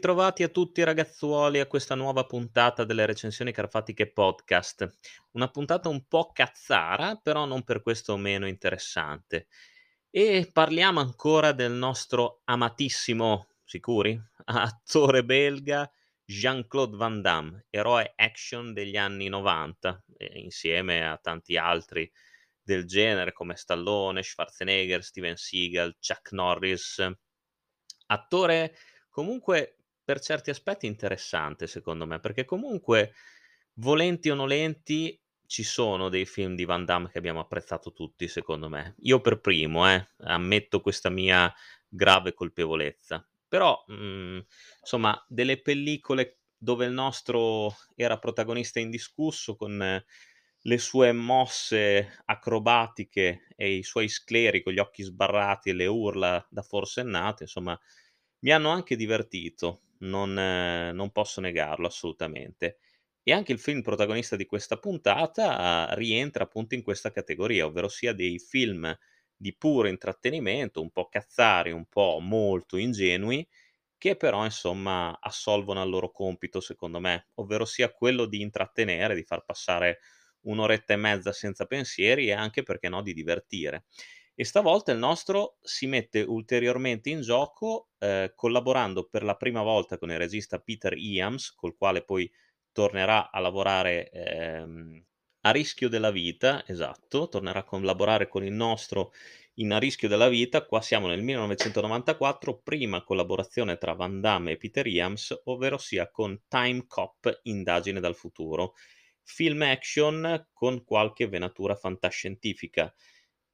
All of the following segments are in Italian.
Ritrovati a tutti ragazzuoli a questa nuova puntata delle recensioni carfatiche podcast. Una puntata un po' cazzara, però non per questo meno interessante. E parliamo ancora del nostro amatissimo, sicuri? Attore belga Jean-Claude Van Damme, eroe action degli anni 90, insieme a tanti altri del genere come Stallone, Schwarzenegger, Steven Seagal, Chuck Norris. Attore Comunque per certi aspetti interessante secondo me, perché comunque volenti o nolenti ci sono dei film di Van Damme che abbiamo apprezzato tutti secondo me. Io per primo, eh, ammetto questa mia grave colpevolezza. Però, mhmm, insomma, delle pellicole dove il nostro era protagonista indiscusso con le sue mosse acrobatiche e i suoi scleri con gli occhi sbarrati e le urla da forsennate, insomma mi hanno anche divertito, non non posso negarlo assolutamente. E anche il film protagonista di questa puntata rientra appunto in questa categoria, ovverosia dei film di puro intrattenimento, un po' cazzari, un po' molto ingenui, che però insomma assolvono al loro compito secondo me, ovverosia quello di intrattenere, di far passare 1 oretta e mezza senza pensieri e anche, perché no, di divertire. E stavolta il nostro si mette ulteriormente in gioco, ehm, collaborando per la prima volta con il regista Peter Iams, col quale poi tornerà a lavorare, ehm, a rischio della vita, esatto, tornerà a collaborare con il nostro in A rischio della vita, qua siamo nel 1994, prima collaborazione tra Van Damme e Peter Iams, ovverosia con Time Cop: Indagine dal futuro, film action con qualche venatura fantascientifica.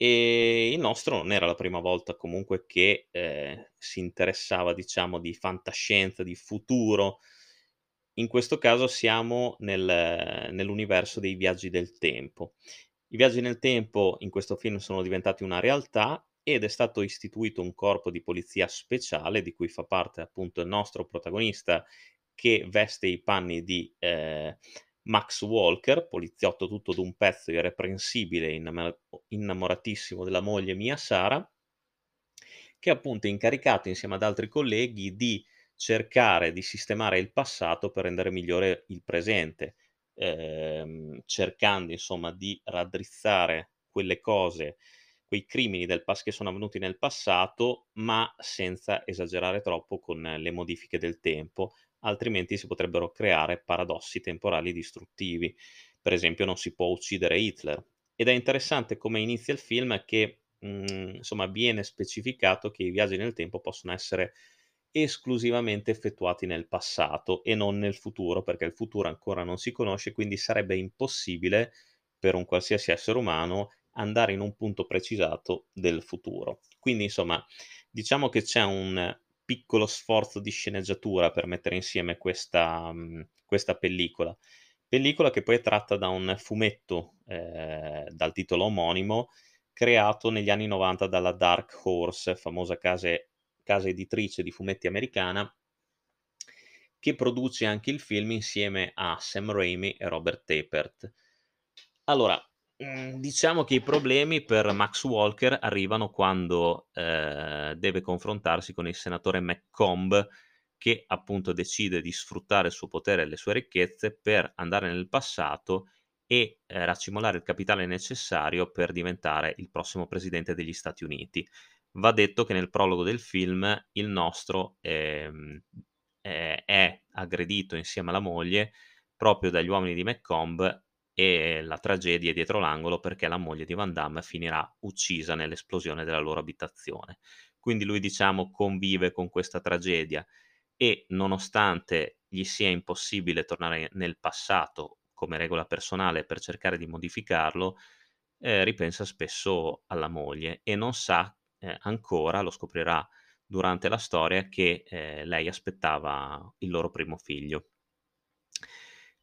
E il nostro non era la prima volta comunque che, ehm, si interessava diciamo di fantascienza, di futuro. In questo caso siamo nel nell'universo dei viaggi del tempo. I viaggi nel tempo in questo film sono diventati una realtà ed è stato istituito un corpo di polizia speciale di cui fa parte appunto il nostro protagonista che veste i panni di, ehm Max Walker, poliziotto tutto d'un pezzo, irreprensibile, innamoratissimo della moglie Mia Sara, che appunto è incaricato insieme ad altri colleghi di cercare di sistemare il passato per rendere migliore il presente, ehm, cercando insomma di raddrizzare quelle cose, quei crimini del pas che sono avvenuti nel passato, ma senza esagerare troppo con le modifiche del tempo, altrimenti si potrebbero creare paradossi temporali distruttivi. Per esempio non si può uccidere Hitler. Ed è interessante come inizia il film che, mhmm, insomma viene specificato che i viaggi nel tempo possono essere esclusivamente effettuati nel passato e non nel futuro, perché il futuro ancora non si conosce, quindi sarebbe impossibile per un qualsiasi essere umano andare in un punto precisato del futuro. Quindi insomma, diciamo che c'è un piccolo sforzo di sceneggiatura per mettere insieme questa, mhmm, questa pellicola. Pellicola che poi è tratta da un fumetto, ehm, dal titolo omonimo, creato negli anni '90 dalla Dark Horse, famosa case casa editrice di fumetti americana che produce anche il film insieme a Sam Raimi e Robert Tapert. Allora Mhmm, diciamo che i problemi per Max Walker arrivano quando, ehm, deve confrontarsi con il senatore McComb, che appunto decide di sfruttare il suo potere e le sue ricchezze per andare nel passato e, ehm, raccimolare il capitale necessario per diventare il prossimo presidente degli Stati Uniti. Va detto che nel prologo del film il nostro, ehm, è è aggredito insieme alla moglie proprio dagli uomini di McComb e la tragedia è dietro l'angolo perché la moglie di Van Damme finirà uccisa nell'esplosione della loro abitazione. Quindi lui, diciamo, convive con questa tragedia e nonostante gli sia impossibile tornare nel passato come regola personale per cercare di modificarlo, eh, ripensa spesso alla moglie e non sa eh, ancora, lo scoprirà durante la storia, che eh, lei aspettava il loro primo figlio.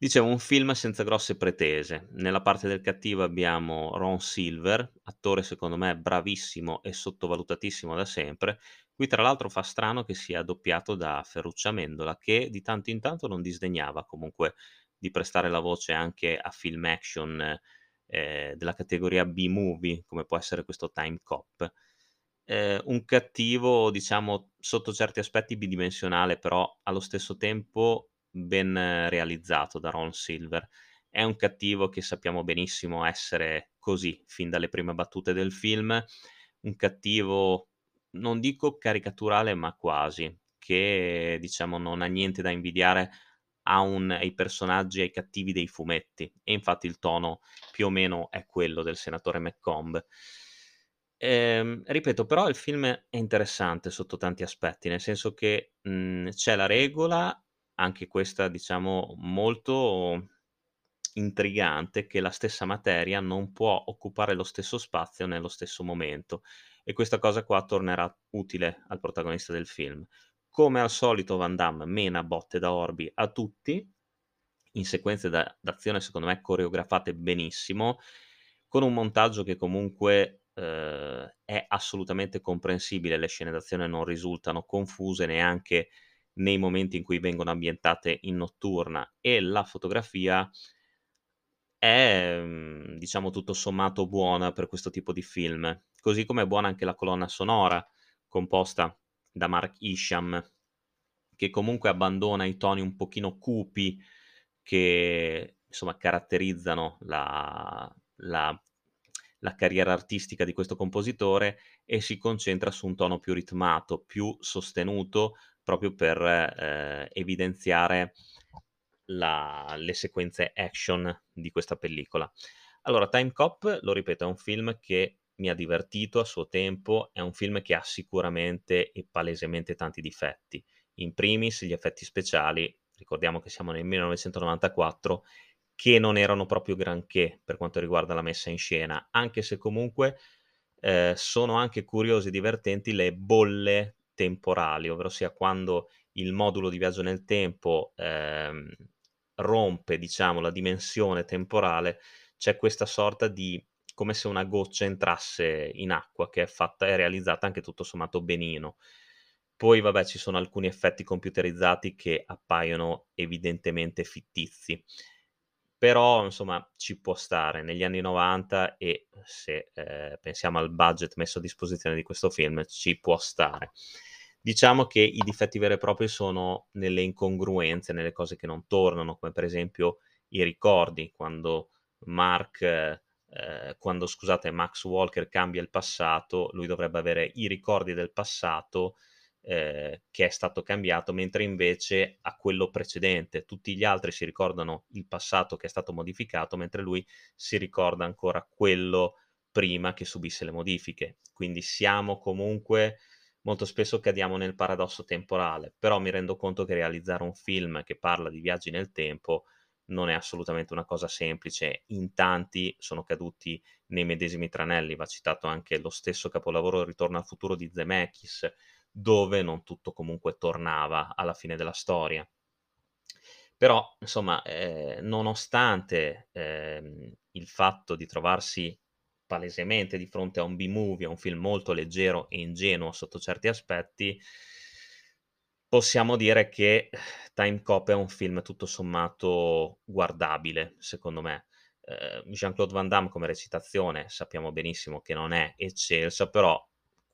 Dicevo, un film senza grosse pretese. Nella parte del cattivo abbiamo Ron Silver, attore secondo me bravissimo e sottovalutatissimo da sempre. Qui tra l'altro fa strano che sia doppiato da Ferruccio Amendola, che di tanto in tanto non disdegnava comunque di prestare la voce anche a film action, ehm, della categoria B-movie, come può essere questo Time Cop. ehm, un cattivo, diciamo, sotto certi aspetti bidimensionale, però allo stesso tempo ben realizzato da Ron Silver. È un cattivo che sappiamo benissimo essere così, fin dalle prime battute del film, un cattivo non dico caricaturale, ma quasi, che diciamo non ha niente da invidiare un ai personaggi, ai cattivi dei fumetti e infatti il tono più o meno è quello del senatore McComb. Ehm, ripeto, però il film è interessante sotto tanti aspetti, nel senso che, mhmm, c'è la regola, anche questa diciamo molto intrigante, che la stessa materia non può occupare lo stesso spazio nello stesso momento e questa cosa qua tornerà utile al protagonista del film. Come al solito Van Damme mena botte da orbi a tutti, in sequenze da d'azione secondo me coreografate benissimo, con un montaggio che comunque, uhm, è assolutamente comprensibile, le scene d'azione non risultano confuse neanche nei momenti in cui vengono ambientate in notturna e la fotografia è, mhmm, diciamo tutto sommato buona per questo tipo di film, così come è buona anche la colonna sonora, composta da Mark Isham, che comunque abbandona i toni un pochino cupi che, insomma, caratterizzano la la la carriera artistica di questo compositore e si concentra su un tono più ritmato, più sostenuto, proprio per, ehm, evidenziare la le sequenze action di questa pellicola. Allora, Time Cop, lo ripeto, è un film che mi ha divertito a suo tempo, è un film che ha sicuramente e palesemente tanti difetti. In primis gli effetti speciali, ricordiamo che siamo nel 1994, che non erano proprio granché per quanto riguarda la messa in scena, anche se comunque, ehm, sono anche curiose e divertenti le bolle temporali, ovverosia quando il modulo di viaggio nel tempo, ehm, rompe, diciamo, la dimensione temporale, c'è questa sorta di come se una goccia entrasse in acqua che è fatta è realizzata anche tutto sommato benino. Poi vabbè, ci sono alcuni effetti computerizzati che appaiono evidentemente fittizi. Però, insomma, ci può stare. Negli anni '90 e se, ehm, pensiamo al budget messo a disposizione di questo film, ci può stare. Diciamo che i difetti veri e propri sono nelle incongruenze, nelle cose che non tornano, come per esempio i ricordi, quando Mark ehm, quando scusate, Max Walker cambia il passato, lui dovrebbe avere i ricordi del passato, ehm, che è stato cambiato, mentre invece ha quello precedente. Tutti gli altri si ricordano il passato che è stato modificato, mentre lui si ricorda ancora quello prima che subisse le modifiche. Quindi siamo comunque molto spesso cadiamo nel paradosso temporale, però mi rendo conto che realizzare un film che parla di viaggi nel tempo non è assolutamente una cosa semplice. In tanti sono caduti nei medesimi tranelli. Va citato anche lo stesso capolavoro Ritorno al futuro di Zemeckis, dove non tutto comunque tornava alla fine della storia. Però, insomma, ehm, nonostante, ehm, il fatto di trovarsi palesemente di fronte a un B-movie, a un film molto leggero e ingenuo sotto certi aspetti, possiamo dire che Time Cop è un film tutto sommato guardabile, secondo me. Ehm, Jean-Claude Van Damme come recitazione sappiamo benissimo che non è eccelsa, però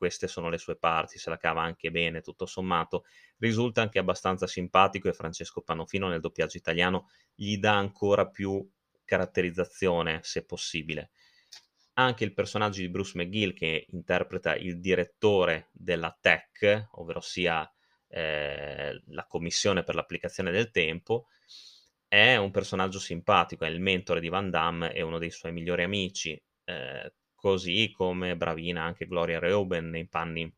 queste sono le sue parti, se la cava anche bene tutto sommato. Risulta anche abbastanza simpatico e Francesco Pannofino nel doppiaggio italiano gli dà ancora più caratterizzazione, se possibile. Anche il personaggio di Bruce McGill, che interpreta il direttore della TEC, ovverosia, ehm, la commissione per l'applicazione del tempo, è un personaggio simpatico, è il mentore di Van Damme e uno dei suoi migliori amici, ehm, così come bravina anche Gloria Reuben nei panni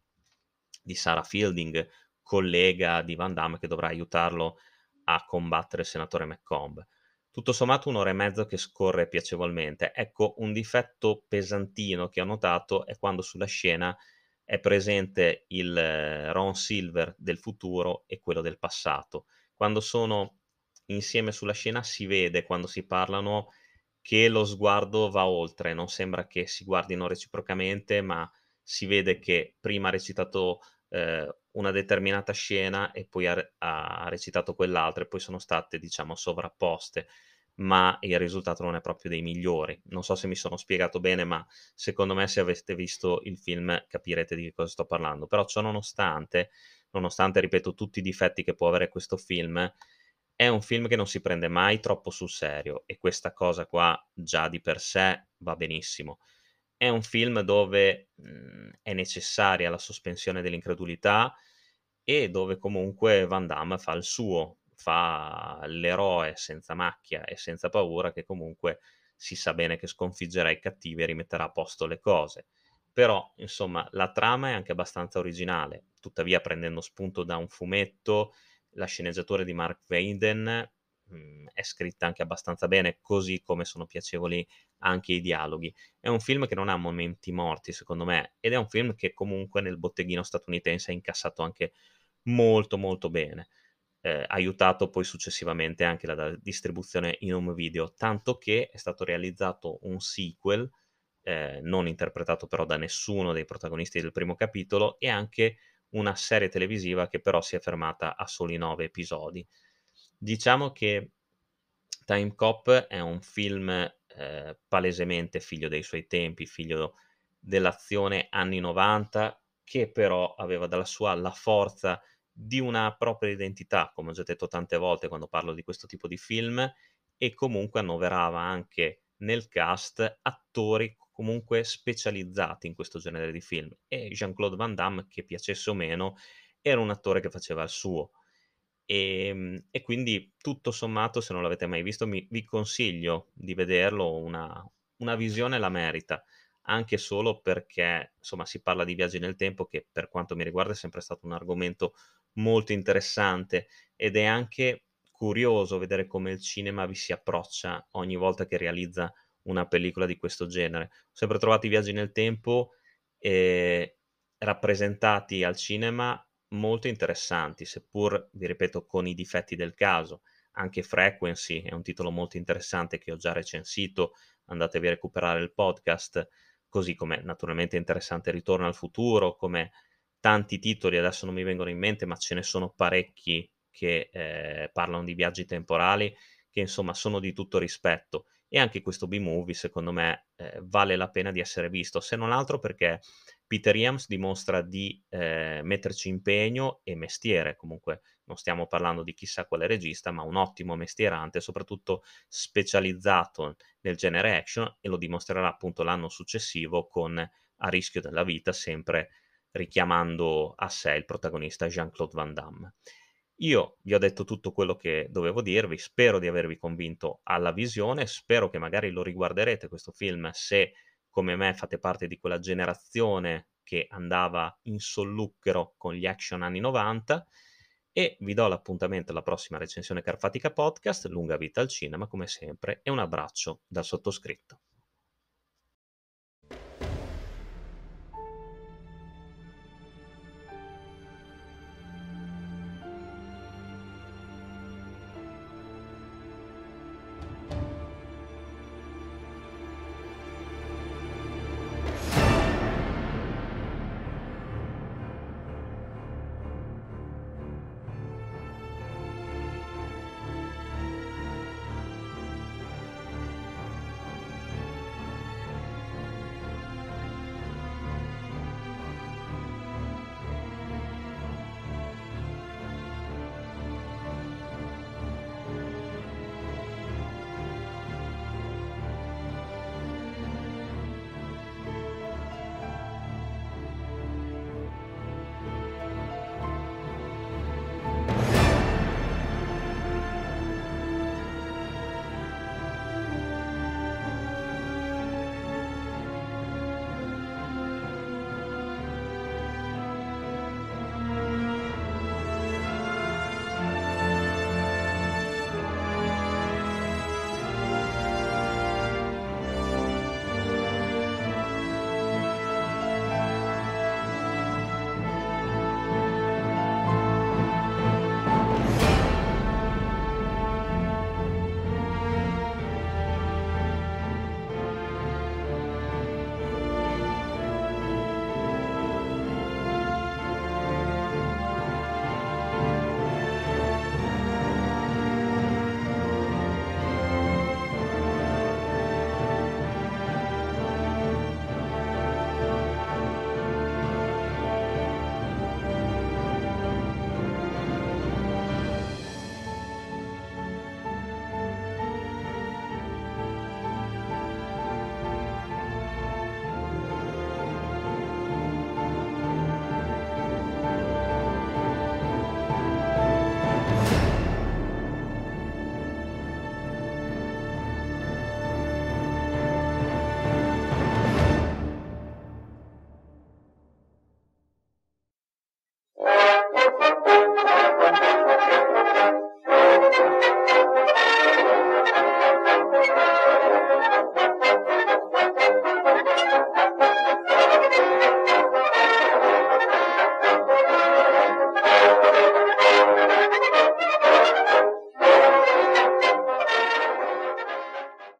di Sarah Fielding, collega di Van Damme che dovrà aiutarlo a combattere il senatore McComb. Tutto sommato 1 ora e mezzo che scorre piacevolmente. Ecco, un difetto pesantino che ho notato è quando sulla scena è presente il eh, Ron Silver del futuro e quello del passato. Quando sono insieme sulla scena si vede, quando si parlano, che lo sguardo va oltre, non sembra che si guardino reciprocamente, ma si vede che prima ha recitato, ehm, una determinata scena e poi ha ha recitato quell'altra e poi sono state, diciamo, sovrapposte. ma il risultato non è proprio dei migliori. Non so se mi sono spiegato bene, ma secondo me se aveste visto il film capirete di che cosa sto parlando. Però ciò nonostante, nonostante, ripeto, tutti i difetti che può avere questo film, è un film che non si prende mai troppo sul serio e questa cosa qua già di per sé va benissimo. È un film dove, mhmm, è necessaria la sospensione dell'incredulità e dove comunque Van Damme fa il suo, fa l'eroe senza macchia e senza paura che comunque si sa bene che sconfiggerà i cattivi e rimetterà a posto le cose. Però, insomma, la trama è anche abbastanza originale, tuttavia prendendo spunto da un fumetto, la sceneggiatura di Mark Waiden, mhmm, è scritta anche abbastanza bene, così come sono piacevoli anche i dialoghi. È un film che non ha momenti morti, secondo me, ed è un film che comunque nel botteghino statunitense ha incassato anche molto, molto bene. Eh, aiutato poi successivamente anche la distribuzione in home video, tanto che è stato realizzato un sequel, eh, non interpretato però da nessuno dei protagonisti del primo capitolo, e anche una serie televisiva che però si è fermata a soli nove episodi. Diciamo che Time Cop è un film eh, palesemente figlio dei suoi tempi, figlio dell'azione anni 90, che però aveva dalla sua la forza di una propria identità, come ho già detto tante volte quando parlo di questo tipo di film, e comunque annoverava anche nel cast attori comunque specializzati in questo genere di film e Jean-Claude Van Damme, che piacesse o meno, era un attore che faceva il suo. E, ehm, e quindi tutto sommato, se non l'avete mai visto, mi, vi consiglio di vederlo, una, una visione la merita, anche solo perché insomma si parla di viaggi nel tempo che per quanto mi riguarda è sempre stato un argomento molto interessante ed è anche curioso vedere come il cinema vi si approccia ogni volta che realizza una pellicola di questo genere. Ho sempre trovato i viaggi nel tempo eh, rappresentati al cinema molto interessanti, seppur, vi ripeto, con i difetti del caso. Anche Frequency è un titolo molto interessante che ho già recensito, andatevi a recuperare il podcast, così come naturalmente interessante Ritorno al futuro, come tanti titoli, adesso non mi vengono in mente, ma ce ne sono parecchi che eh, parlano di viaggi temporali, che insomma sono di tutto rispetto e anche questo B-movie secondo me eh, vale la pena di essere visto, se non altro perché Peter Iams dimostra di eh, metterci impegno e mestiere, comunque non stiamo parlando di chissà quale regista, ma un ottimo mestierante, soprattutto specializzato nel genere action e lo dimostrerà appunto l'anno successivo con A rischio della vita, sempre richiamando a sé il protagonista Jean-Claude Van Damme. Io vi ho detto tutto quello che dovevo dirvi, spero di avervi convinto alla visione, spero che magari lo riguarderete questo film se come me fate parte di quella generazione che andava in solluchero con gli action anni 90 e vi do l'appuntamento alla prossima recensione Carfatica Podcast, lunga vita al cinema come sempre e un abbraccio dal sottoscritto.